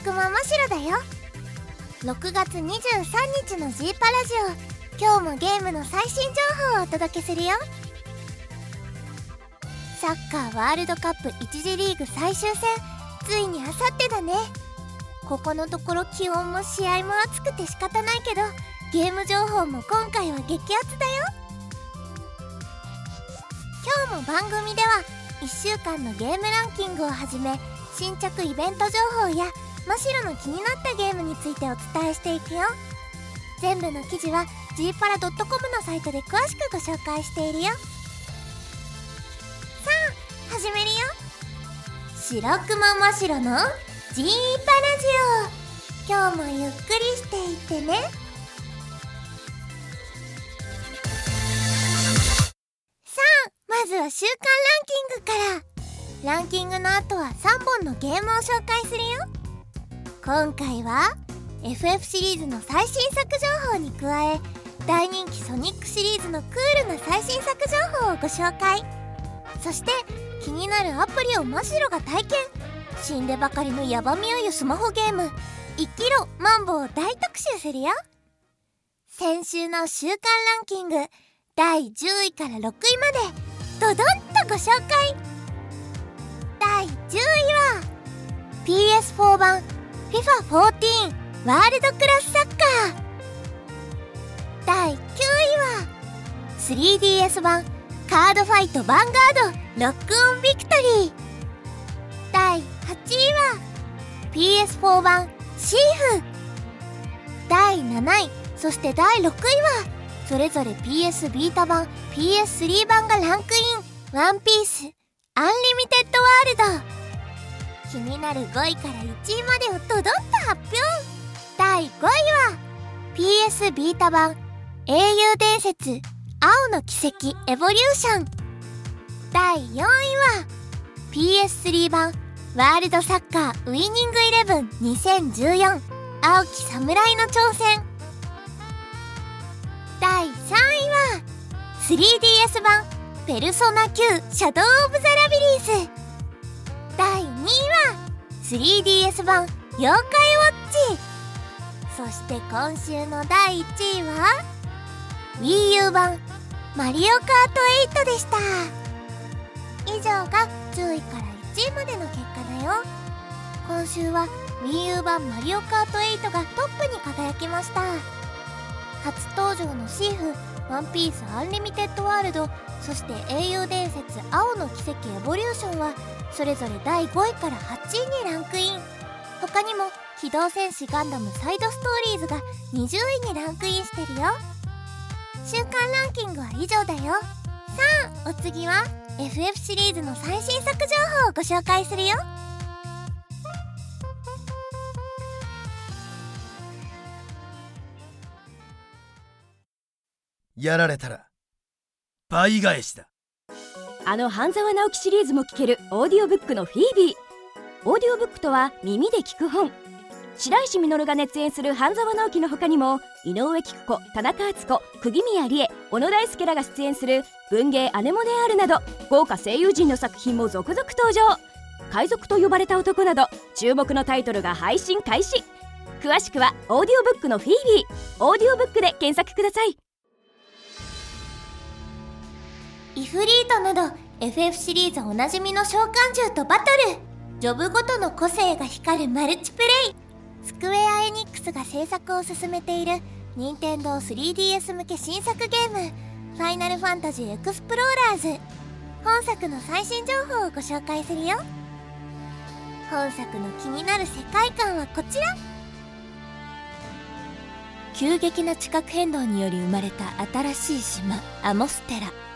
ーの白熊ましろだよ。6月23日の G パラジオ。今日もゲームの最新情報をお届けするよ。サッカーワールドカップ1次リーグ最終戦。ついにあさってだね。ここのところ気温も試合も暑くて仕方ないけどゲーム情報も今回は激アツだよ。今日も番組では1週間のゲームランキングをはじめ新着イベント情報やマシロの気になったゲームについてお伝えしていくよ。全部の記事は g パラ .com のサイトで詳しくご紹介しているよ。さあ始めるよ。白熊ましろの G パラジオ。今日もゆっくりしていってね。さあまずは週間ランキングから。ランキングの後は3本のゲームを紹介するよ。今回は FF シリーズの最新作情報に加え大人気ソニックシリーズのクールな最新作情報をご紹介。そして気になるアプリをマシロが体験。死んでばかりのヤバみあゆスマホゲーム「生きろマンボ」を大特集するよ。先週の週間ランキング第10位から6位までドドンとご紹介。第10位は PS4 版 FIFA14 ワールドクラスサッカー。第9位は 3DS 版カードファイトヴァンガードロックオンビクトリー。第8位は PS4 版シーフ。第7位そして第6位はそれぞれ PS Vita 版 PS3 版がランクイン。ワンピースアンリミテッドワールド。気になる5位から1位までをドドンと発表。第5位は PS ビータ版英雄伝説青の奇跡エボリューション。第4位は PS3 版ワールドサッカーウイニングイレブン2014青き侍の挑戦。第3位は 3DS 版ペルソナ9シャドウ・オブ・ザ・ラビリース。3DS 版妖怪ウォッチ。そして今週の第1位は WiiU 版マリオカート8でした。以上が10位から1位までの結果だよ。今週は Wii U 版マリオカート8がトップに輝きました。初登場のシーフワンピースアンリミテッドワールドそして英雄伝説碧の軌跡エボリューションはそれぞれ第5位から8位にランクイン。他にも機動戦士ガンダムサイドストーリーズが20位にランクインしてるよ。週間ランキングは以上だよ。さあお次は FF シリーズの最新作情報をご紹介するよ。やられたら倍返しだ。あの半沢直樹シリーズも聞けるオーディオブックのフィービー。オーディオブックとは耳で聞く本。白石稔が熱演する半沢直樹の他にも井上喜久子田中敦子釘宮理恵小野大輔らが出演する文芸あねもね R など豪華声優陣の作品も続々登場。海賊と呼ばれた男など注目のタイトルが配信開始。詳しくはオーディオブックの FeBe。オーディオブックで検索ください。イフリートなど FF シリーズおなじみの召喚獣とバトル。ジョブごとの個性が光るマルチプレイ。スクウェア・エニックスが制作を進めている。任天堂 3DS 向け新作ゲーム「ファイナルファンタジーエクスプローラーズ」本作の最新情報をご紹介するよ。本作の気になる世界観はこちら。急激な地殻変動により生まれた新しい島アモステラ。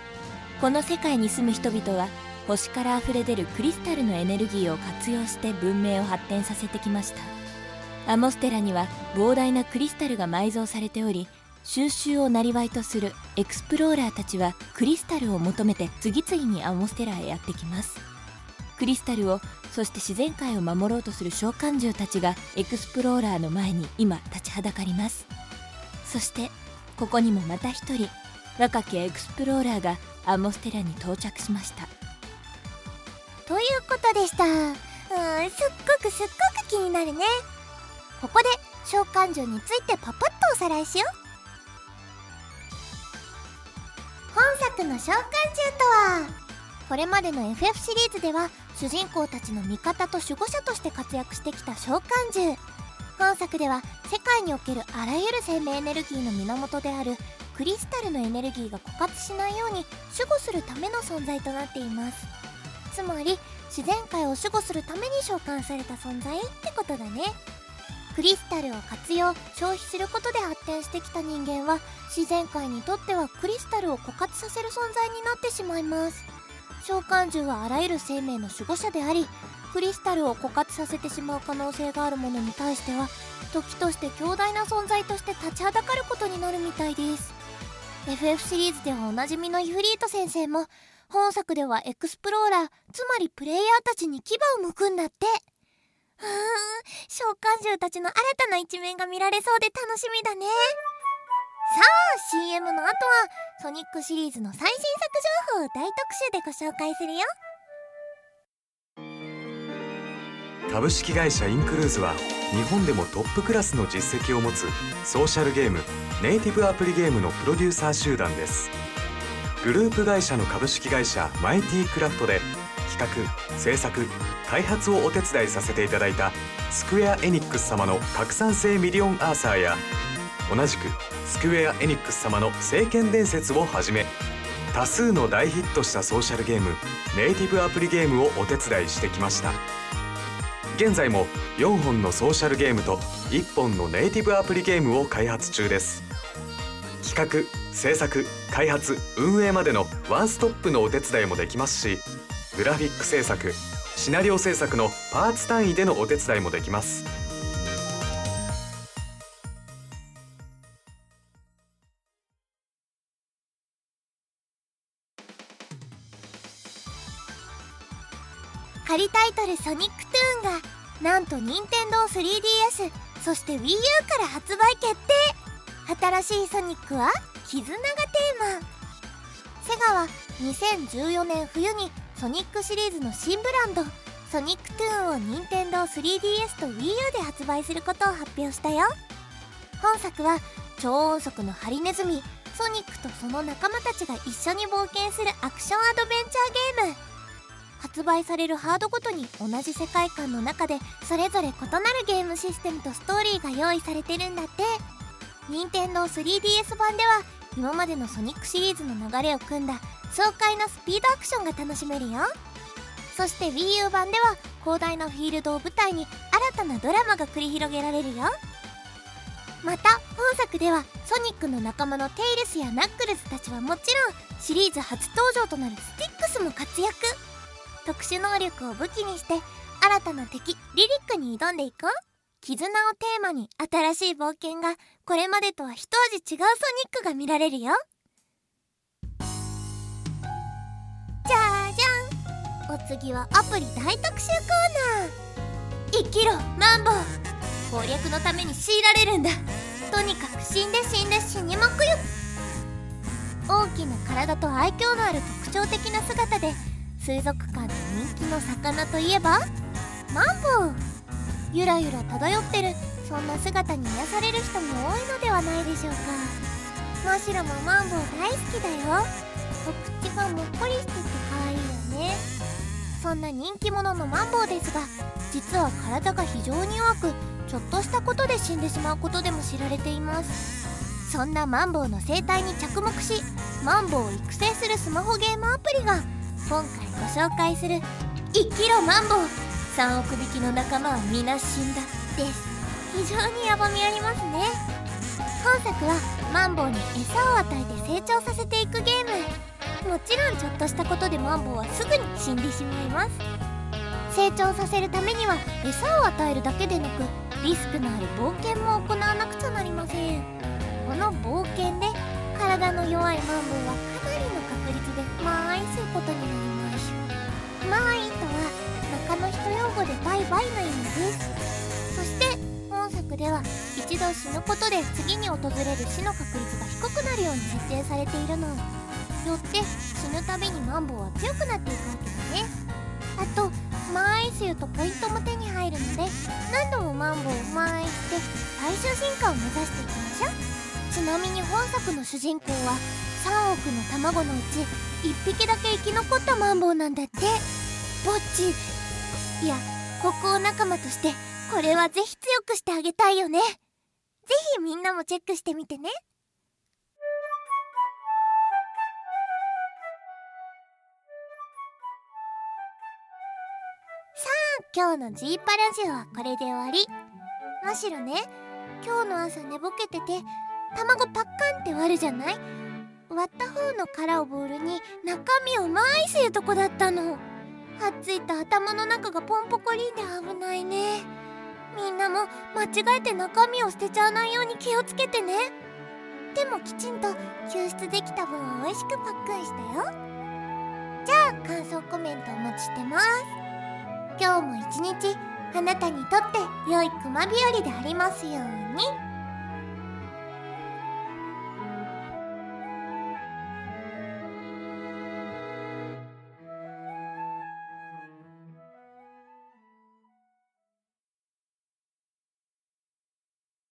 この世界に住む人々は星から溢れ出るクリスタルのエネルギーを活用して文明を発展させてきました。アモステラには膨大なクリスタルが埋蔵されており収集を生業とするエクスプローラーたちはクリスタルを求めて次々にアモステラへやってきます。クリスタルをそして自然界を守ろうとする召喚獣たちがエクスプローラーの前に今立ちはだかります。そしてここにもまた一人若きエクスプローラーがアモステラに到着しました。ということでした。うんすっごくすっごく気になるね。ここで召喚獣についてパパッとおさらいしよう。本作の召喚獣とはこれまでの FF シリーズでは主人公たちの味方と守護者として活躍してきた召喚獣。本作では世界におけるあらゆる生命エネルギーの源であるクリスタルのエネルギーが枯渇しないように守護するための存在となっています。つまり自然界を守護するために召喚された存在ってことだね。クリスタルを活用消費することで発展してきた人間は自然界にとってはクリスタルを枯渇させる存在になってしまいます。召喚獣はあらゆる生命の守護者でありクリスタルを枯渇させてしまう可能性があるものに対しては時として強大な存在として立ちはだかることになるみたいです。FF シリーズではおなじみのイフリート先生も本作ではエクスプローラーつまりプレイヤーたちに牙を向くんだって。うーん召喚獣たちの新たな一面が見られそうで楽しみだね。さあ CM の後はソニックシリーズの最新作情報を大特集でご紹介するよ。株式会社インクルーズは日本でもトップクラスの実績を持つソーシャルゲームネイティブアプリゲームのプロデューサー集団です。グループ会社の株式会社マイティクラフトで企画制作開発をお手伝いさせていただいたスクエア・エニックス様の拡散性ミリオンアーサーや同じくスクエア・エニックス様の聖剣伝説をはじめ多数の大ヒットしたソーシャルゲームネイティブアプリゲームをお手伝いしてきました。現在も4本のソーシャルゲームと1本のネイティブアプリゲームを開発中です。企画制作開発運営までのワンストップのお手伝いもできますしグラフィック制作シナリオ制作のパーツ単位でのお手伝いもできます。タイトル「ソニックトゥーン」がなんと任天堂 3DS そして WiiU から発売決定。新しいソニックは「絆」がテーマ。セガは2014年冬にソニックシリーズの新ブランドソニックトゥーンを任天堂 3DS と WiiU で発売することを発表したよ。本作は超音速のハリネズミソニックとその仲間たちが一緒に冒険するアクションアドベンチャーゲーム。発売されるハードごとに同じ世界観の中でそれぞれ異なるゲームシステムとストーリーが用意されてるんだって。任天堂 3DS 版では今までのソニックシリーズの流れを汲んだ爽快なスピードアクションが楽しめるよ。そして WiiU 版では広大なフィールドを舞台に新たなドラマが繰り広げられるよ。また本作ではソニックの仲間のテイルスやナックルズたちはもちろんシリーズ初登場となるスティックスも活躍。特殊能力を武器にして新たな敵リリックに挑んでいこう。絆をテーマに新しい冒険がこれまでとは一味違うソニックが見られるよ。じゃじゃん。お次はアプリ大特集コーナー。生きろマンボウ。攻略のために強いられるんだ。とにかく死んで死んで死にまくよ大きな体と愛嬌のある特徴的な姿で水族館で人気の魚といえばマンボウ。ゆらゆら漂ってるそんな姿に癒される人も多いのではないでしょうか。マシロもマンボウ大好きだよ。お口がもっこりしてて可愛いよね。そんな人気者のマンボウですが実は体が非常に弱くちょっとしたことで死んでしまうことでも知られています。そんなマンボウの生態に着目しマンボウを育成するスマホゲームアプリが今回ご紹介する「生きろマンボウ。3億匹の仲間は皆死んだ」です。非常にヤバみありますね。本作はマンボウに餌を与えて成長させていくゲーム。もちろんちょっとしたことでマンボウはすぐに死んでしまいます。成長させるためには餌を与えるだけでなくリスクのある冒険も行わなくちゃなりません。この冒険で体の弱いマンボウはかなりの確率でマーイすることになります。マーイとは中の人用語でバイバイの意味ですそして本作では一度死ぬことで次に訪れる死の確率が低くなるように設定されているの。よって死ぬたびにマンボウは強くなっていくわけだね。あとマーイスとポイントも手に入るので何度もマンボウを回して最終進化を目指していきましょう。ちなみに本作の主人公は3億の卵のうち1匹だけ生き残ったマンボウなんだって。ぼっちいや国王仲間としてこれはぜひ強くしてあげたいよね。ぜひみんなもチェックしてみてね。さあ今日のジーパラジオはこれで終わり。むしろね今日の朝寝ぼけてて卵パッカンって割るじゃない？割った方の殻をボウルに中身を回すいうとこだったの。はっついた頭の中がポンポコリンで危ないね。みんなも間違えて中身を捨てちゃわないように気をつけてね。でもきちんと救出できた分は美味しくパックンしたよ。じゃあ感想コメントお待ちしてます。今日も一日あなたにとって良い熊日和でありますように。